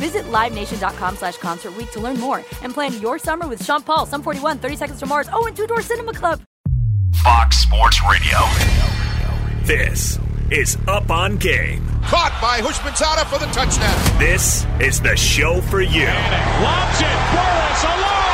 Visit LiveNation.com slash Concert Week to learn more and plan your summer with Sean Paul, Sum 41, 30 Seconds to Mars, oh, and Two Door Cinema Club. Fox Sports Radio. This is Up on Game. Caught by Houshmandzadeh for the touchdown. This is the show for you. Lobs it. Burress alone.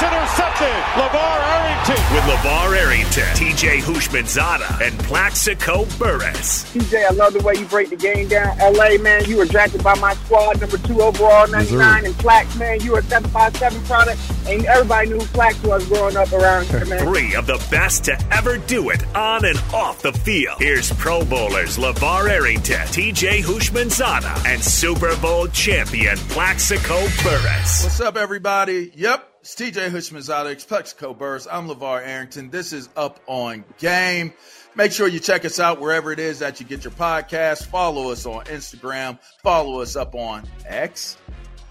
Touchdown. And it's intercepted. LeVar Arrington. With LeVar Arrington, TJ Houshmandzadeh, and Plaxico Burress. TJ, I love the way you break the game down. LA, man, you were drafted by my squad, number two overall, 99. And Flax, man, you were a 757 product. And everybody knew who Flax was growing up around here, man. Three of the best to ever do it on and off the field. Here's Pro Bowlers LeVar Arrington, TJ Houshmandzadeh, and Super Bowl champion Plaxico Burress. What's up, everybody? Yep, it's TJ Houshmandzadeh, Plaxico Burress. I'm LeVar Arrington. This is Up on Game. Make sure you check us out wherever it is that you get your podcast. Follow us on Instagram. Follow us up on X.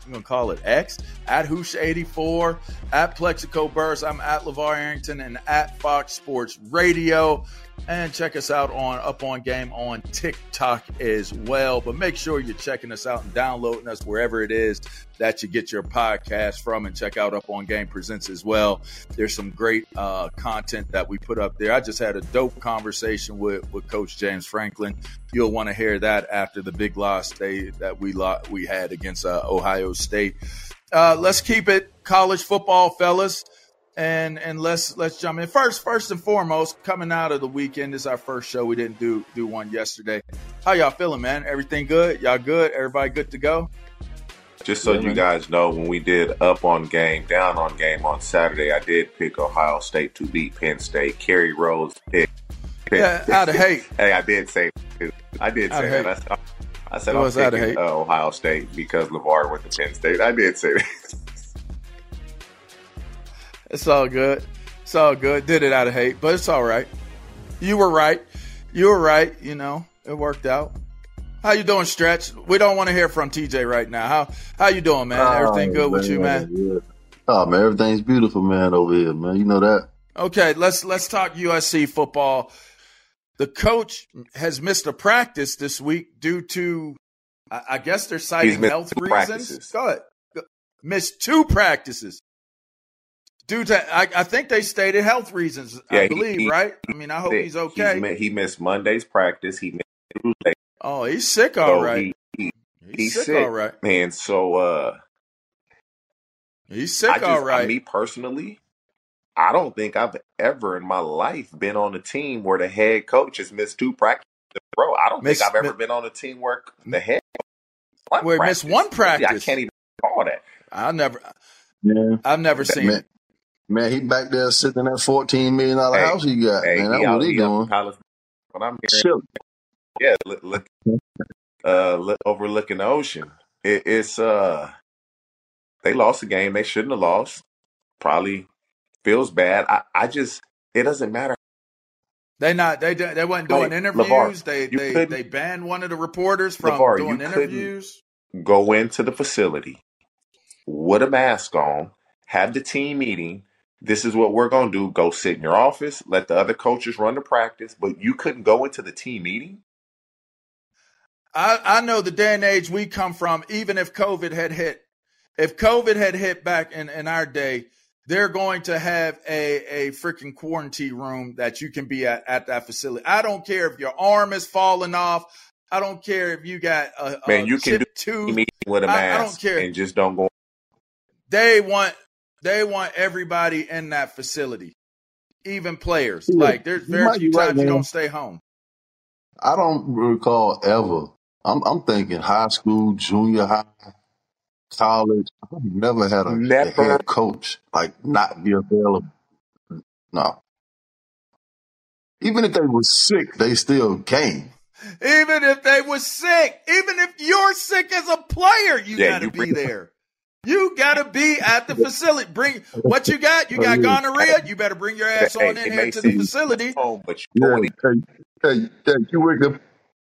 I'm going to call it X. At Hoosh84, at Plaxico Burress. I'm at LeVar Arrington and at Fox Sports Radio. And check us out on Up on Game on TikTok as well. But make sure you're checking us out and downloading us wherever it is that you get your podcast from. And check out Up on Game Presents as well. There's some great uh, content that we put up there. I just had a dope conversation with, with Coach James Franklin. You'll want to hear that after the big loss day that we we had against uh, Ohio State. Uh, let's keep it college football, fellas and and let's let's jump in first. First and foremost, coming out of the weekend this is our first show. We didn't do do one yesterday. How y'all feeling, man? Everything good? Y'all good? Everybody good to go? Just so you guys know, when we did up on game, down on game on Saturday, I did pick Ohio State to beat Penn State. Kerry Rose picked. Yeah, out of hate. hey, I did say, I did say that. I, I said I was picking uh, Ohio State because Levar went to Penn State. I did say that. It's all good. It's all good. Did it out of hate, but it's all right. You were right. You were right. You know, it worked out. How you doing, Stretch? We don't want to hear from TJ right now. How how you doing, man? Oh, Everything good with you, man? Yeah. Oh man, everything's beautiful, man, over here, man. You know that. Okay, let's let's talk USC football. The coach has missed a practice this week due to, I, I guess they're citing health reasons. Practices. Go ahead. Missed two practices due to I, I, think they stated health reasons. Yeah, I believe, he, right? I mean, I hope he's okay. he missed Monday's practice. He missed Tuesday. Oh, he's sick. All so right. He, he, he's, he's, sick, sick. All right. Man, so uh, he's sick. Just, all right. me personally, I don't think I've ever in my life been on a team where the head coach has missed two practices. Bro, I don't miss, think I've ever been on a team where the head where missed one practice. I can't even call that. I never. Yeah. I've never seen man, it. Man, he back there sitting in that fourteen million dollar Hey, house he got. hey, man, that's he what he he doing. Palace. When I'm hearing, Sure. yeah, look, look, uh, look, overlooking the ocean. It, it's uh, they lost the game. They shouldn't have lost. Probably feels bad. I, I just, it doesn't matter. They not they they wasn't doing Hey, interviews. LeVar, they they they banned one of the reporters from LeVar, doing couldn't- interviews. Go into the facility with a mask on, have the team meeting, this is what we're going to do. Go sit in your office, let the other coaches run the practice, but you couldn't go into the team meeting. I, I know the day and age we come from, even if COVID had hit, if COVID had hit back in, in our day, they're going to have a, a freaking quarantine room that you can be at, at that facility. I don't care if your arm is falling off. I don't care if you got a, Man, a you can do tooth. meeting with a I- I don't mask care. and just don't go. They want they want everybody in that facility, even players. Yeah, like there's very few be right, times you man. don't stay home. I don't recall ever. I'm I'm thinking high school, junior high, college. I've never had a, a head coach like not be available. No. Even if they were sick, they still came. Even if they were sick, even if you're sick as a player, you Yeah, gotta you be bring- there. You gotta be at the facility. Bring what you got. You got gonorrhea. You better bring your ass on it in here to the facility. home, but you Yeah, going in hey, hey, hey, you wake up,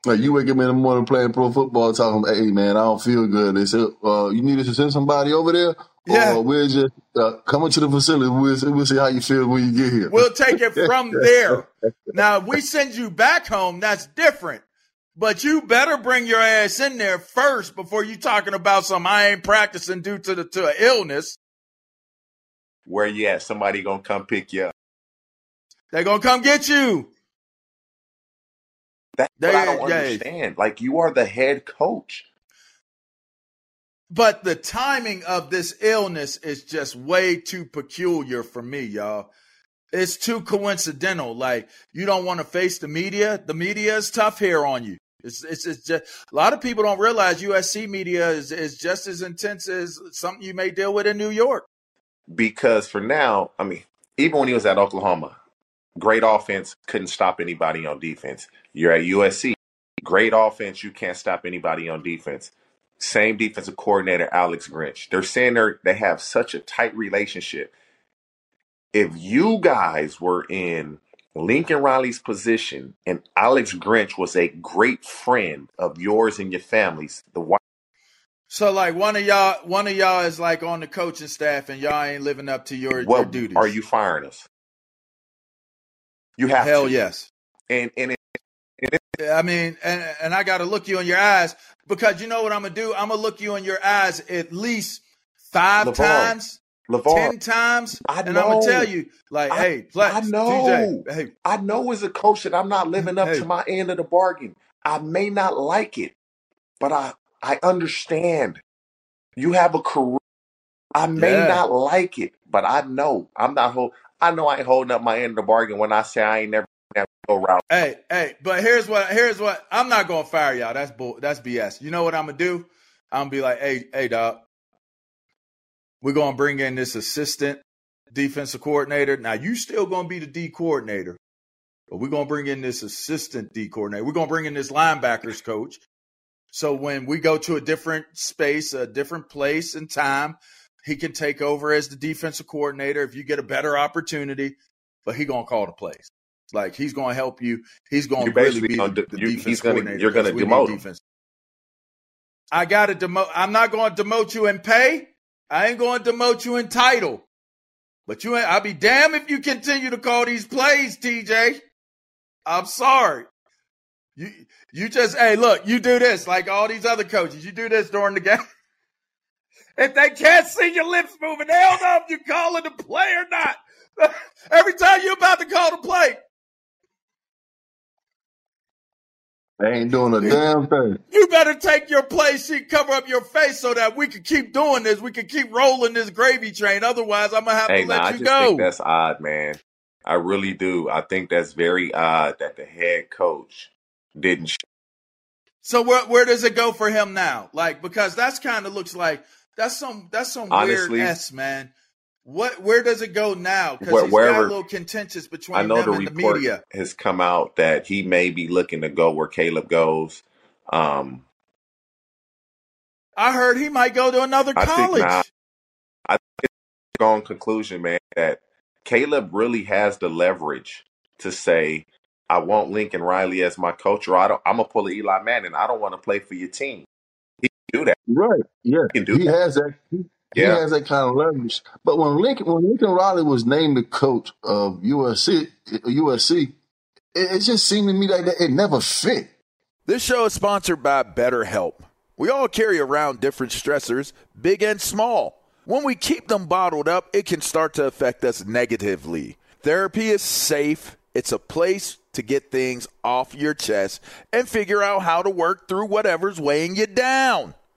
like you wake up in the morning playing pro football, talking, "Hey man, I don't feel good." They said, uh, "You need us to send somebody over there, Yeah. or we'll just uh, come into the facility. We'll see, we'll see how you feel when you get here." We'll take it from there. Now, if we send you back home, that's different. But you better bring your ass in there first before you talking about some I ain't practicing due to the to an illness. where you at? Somebody gonna come pick you up. They're gonna come get you. That's what I don't yeah. understand. Like you are the head coach. But the timing of this illness is just way too peculiar for me, y'all. It's too coincidental. Like you don't want to face the media. The media is tough here on you. It's, it's it's just a lot of people don't realize USC media is is just as intense as something you may deal with in New York. Because for now, I mean, even when he was at Oklahoma, great offense, couldn't stop anybody on defense. You're at USC, great offense, you can't stop anybody on defense. Same defensive coordinator, Alex Grinch. They're saying they they have such a tight relationship. If you guys were in Lincoln Riley's position and Alex Grinch was a great friend of yours and your family's, the White So like one of y'all, one of y'all is like on the coaching staff, and y'all ain't living up to your, your what duties. are you firing us? You have Hell to. yes. And and it, I mean, and and I got to look you in your eyes because you know what I'm gonna do. I'm gonna look you in your eyes at least five LeVar, times, LeVar, ten times, I and I'm gonna tell you, like, I- hey, Flex, I know. TJ, hey, I know as a coach that I'm not living up Hey. to my end of the bargain. I may not like it, but I I understand. You have a career. I may Yeah. not like it, but I know I'm not hold. I know I ain't holding up my end of the bargain when I say I ain't never go around. hey, hey. But here's what, here's what. I'm not gonna fire y'all. That's bull. That's BS. You know what I'm gonna do? I'm gonna be like, hey, hey, dog. We're gonna bring in this assistant defensive coordinator. Now you still gonna be the D coordinator, but we're gonna bring in this assistant D coordinator. We're gonna bring in this linebackers coach. So when we go to a different space, a different place and time, he can take over as the defensive coordinator if you get a better opportunity. But he gonna call the plays. Like he's gonna help you. He's gonna You're really basically be gonna the, the you- defense gonna- coordinator. you're gonna 'cause we need demote him. I got to demote. I'm not going to demote you and pay. I ain't going to demote you in title. But you ain't. I'll be damned if you continue to call these plays, TJ. I'm sorry. You you just hey look you do this like all these other coaches. You do this during the game. If they can't see your lips moving, they don't know if you're calling the play or not. Every time you're about to call the play, They ain't doing a damn thing. You better take your play sheet, cover up your face so that we can keep doing this. We can keep rolling this gravy train. Otherwise, I'm gonna have Hey, to nah, let I just go. think that's odd, man. I really do. I think that's very odd that the head coach didn't. Sh- So where where does it go for him now? Like because that's kind of looks like that's some that's some Honestly- weird s man. What where does it go now? Because Where- he's wherever- got a little contentious between I know them the and the media. has come out that he may be looking to go where Caleb goes. Um, I heard he might go to another I think college. not. I think it's a gone conclusion, man, that Caleb really has the leverage to say, I want Lincoln Riley as my coach, or I don't, I'm gonna pull a Eli Manning. I don't want to play for your team. He can do that. Right. Yeah. He can do He that. has that. He, He Yeah. has that kind of leverage. But when Lincoln when Lincoln Riley was named the coach of USC, USC, it, it just seemed to me like that it never fit. This show is sponsored by BetterHelp. We all carry around different stressors, big and small. When we keep them bottled up, it can start to affect us negatively. Therapy is safe, it's a place to get things off your chest and figure out how to work through whatever's weighing you down.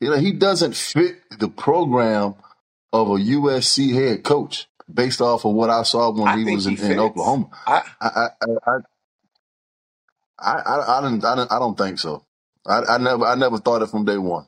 You know, he doesn't fit the program of a USC head coach based off of what I saw when I he think was he in, in. Oklahoma. I I I I I, I, I, didn't, I, didn't, I don't think so. I, I never I never thought it from day one.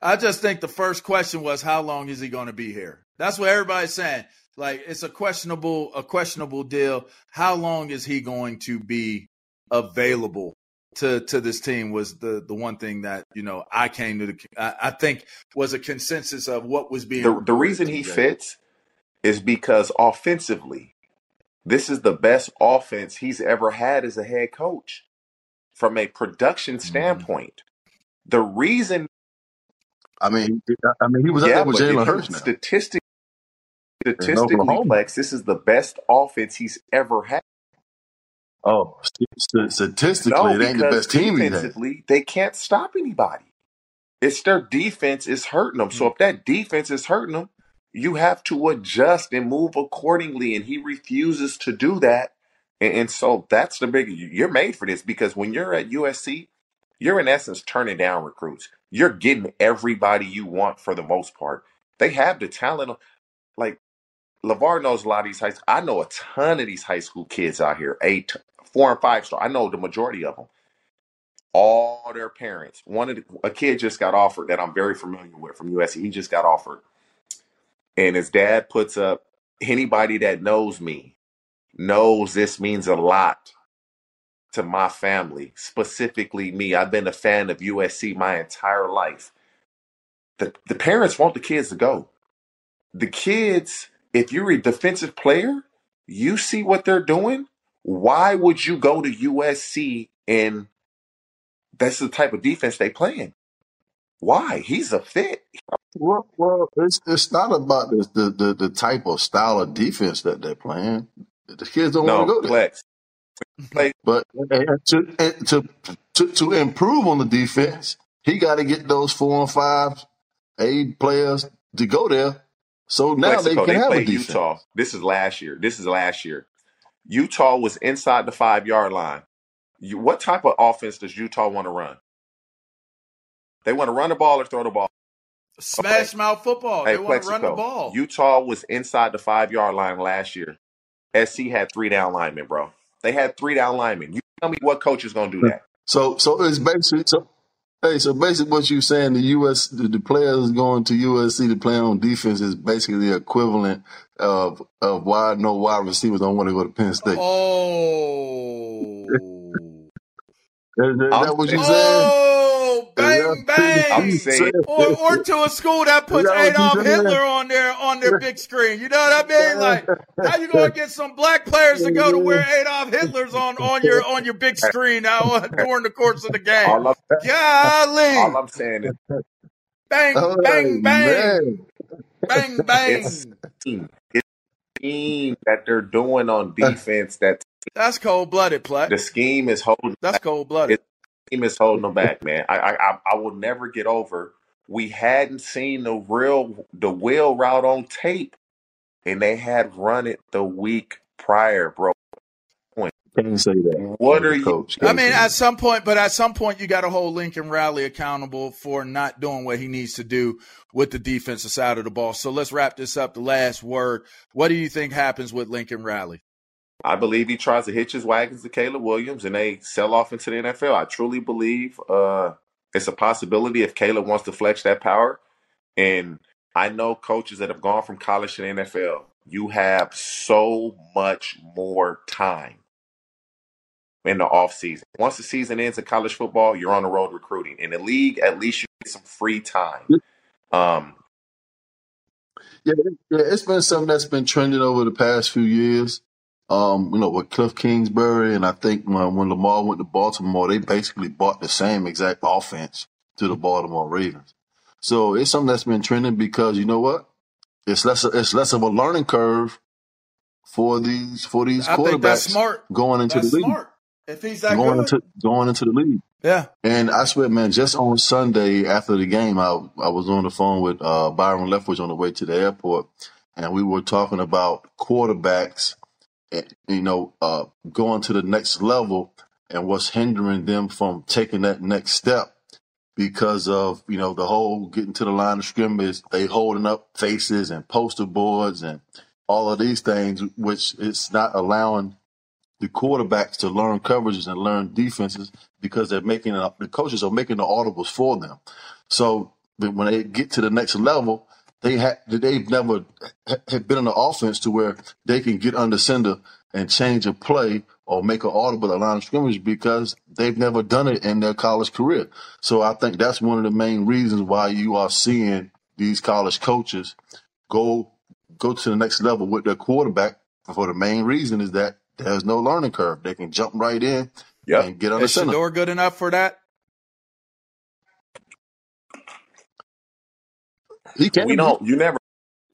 I just think the first question was how long is he going to be here? That's what everybody's saying. Like it's a questionable a questionable deal. How long is he going to be available to to this team was the the one thing that, you know, I came to the I, I think was a consensus of what was being the the reason he today. fits is because offensively, this is the best offense he's ever had as a head coach from a production Mm-hmm. standpoint. The reason, I mean, I mean, he was out yeah, there with Jalen you Hurts now statistic, in statistically, Oklahoma. Plex, this is the best offense he's ever had. Oh, st- st- statistically, No, it ain't the best team defensively, they can't stop anybody. It's their defense is hurting them. Mm. So if that defense is hurting them, you have to adjust and move accordingly. And he refuses to do that. And, and so that's the big. You're made for this because when you're at USC, you're in essence turning down recruits. You're getting everybody you want for the most part. They have the talent. Like LeVar knows a lot of these high. I know a ton of these high school kids out here, eight, four, and five star. I know the majority of them. All their parents. One of the, a kid just got offered that I'm very familiar with from USC. He just got offered, and his dad puts up. Anybody that knows me knows this means a lot to my family, specifically me. I've been a fan of USC my entire life. The the parents want the kids to go. The kids, if you're a defensive player, you see what they're doing. Why would you go to USC and that's the type of defense they playing? Why? He's a fit. Well, well, it's it's not about the, the the the type of style of defense that they're playing. The kids don't want to go there. Plex. Play But to, to to to improve on the defense, he got to get those four and five A players to go there. So now they Plexico. can They have a defense. Utah. This is last year. This is last year. Utah was inside the five yard line. You, what type of offense does Utah want to run? They want to run the ball or throw the ball. Smash mouth football. Hey, They want to run the ball. Utah was inside the five yard line last year. SC had three down linemen, bro. They had three down linemen. You tell me what coach is going to do hmm. that. So, so it's basically so. Hey, so basically, what you're saying, the U.S. The, the players going to USC to play on defense is basically the equivalent of of why no wide receivers don't want to go to Penn State. Oh. Is that, I'm that what you oh. saying- saying? Bang, bang. Or, or to a school that puts Is that Adolf? Hitler on their on their big screen. You know what I mean? Like, how you gonna get some black players to go to where Adolf Hitler's on on your on your big screen now uh, during the course of the game? All I'm, Golly, all I'm saying is bang, Oh, bang, bang, man. bang, bang. it's team. It's scheme that they're doing on defense that That's cold blooded, play. the scheme is holding That's cold blooded. Team is holding them back, man. I, I I I will never get over. We hadn't seen the real the wheel route on tape, and they had run it the week prior, bro. Can't say that. What are you? coach? I mean, at some point, but at some point, you got to hold Lincoln Riley accountable for not doing what he needs to do with the defensive side of the ball. So let's wrap this up. The last word. What do you think happens with Lincoln Riley? I believe he tries to hitch his wagons to Caleb Williams, and they sell off into the NFL. I truly believe uh, it's a possibility if Caleb wants to flex that power. And I know coaches that have gone from college to the NFL. You have so much more time in the off season. Once the season ends in college football, you're on the road recruiting. In the league, at least you get some free time. Um, Yeah, yeah, it's been something that's been trending over the past few years. Um, you know, with Cliff Kingsbury, and I think when, when Lamar went to Baltimore, they basically bought the same exact offense to the Baltimore Ravens. So it's something that's been trending because you know what? It's less it's less of a learning curve for these for these I quarterbacks smart. going into That's the league, smart. If he's that going good, into going into the league. yeah. And I swear, man, just on Sunday after the game, I I was on the phone with uh, Byron Leftwich on the way to the airport, and we were talking about quarterbacks, you know, uh, going to the next level and what's hindering them from taking that next step because of you know the whole getting to the line of scrimmage, they holding up faces and poster boards and all of these things, which it's not allowing the quarterbacks to learn coverages and learn defenses because they're making the coaches are making the audibles for them. So when they get to the next level, they ha- they've never have been in an offense to where they can get under center and change a play or make an audible at line of scrimmage because they've never done it in their college career. So I think that's one of the main reasons why you are seeing these college coaches go go to the next level with their quarterback. For the main reason is that there's no learning curve. They can jump right in Yep. and get under center. Is center. Shedeur good enough for that? He can. we be. don't. You never.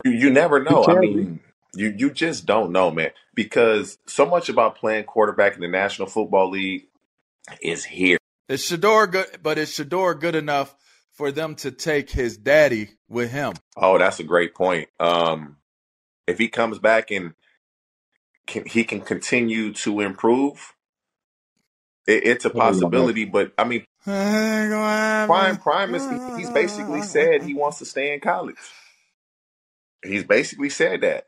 You, you never know. I can be. mean, you you just don't know, man. Because so much about playing quarterback in the National Football League is here. Is Shedeur good? But is Shedeur good enough for them to take his daddy with him? Oh, that's a great point. Um, if he comes back and can he can continue to improve, it, it's a Oh, my God. possibility. But I mean, Prime Prime is he's basically said he wants to stay in college. He's basically said that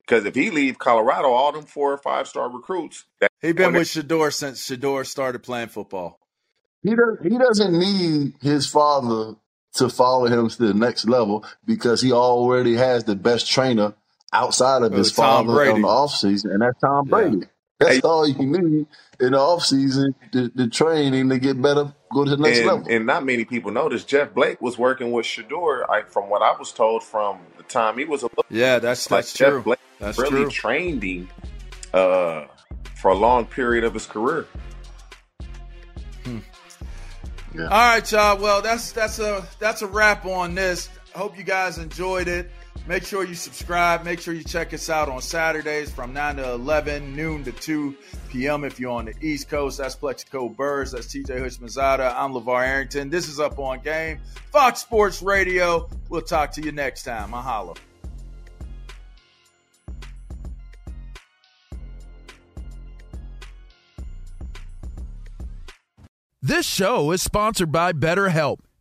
because if he leave Colorado, all them four or five star recruits, that He been with Shedeur since Shedeur started playing football. He does. He doesn't need his father to follow him to the next level because he already has the best trainer outside of Uh, his Tom father Brady. in the offseason, and that's Tom Yeah. Brady. That's Hey. all you need in the offseason to, to train and to get better, go to the next and, level. and not many people know this. Jeff Blake was working with Shedeur. I, from what I was told from the time he was a little, Yeah, that's like that's Jeff true. Blake That's really true. trained him uh, for a long period of his career. All right, y'all. Well, that's that's a that's a wrap on this. Hope you guys enjoyed it. Make sure you subscribe. Make sure you check us out on Saturdays from 9 to 11, noon to 2 p.m. if you're on the East Coast. That's Plaxico Burress. That's TJ Houshmandzadeh. I'm LeVar Arrington. This is Up on Game, Fox Sports Radio. We'll talk to you next time. Mahalo. This show is sponsored by BetterHelp.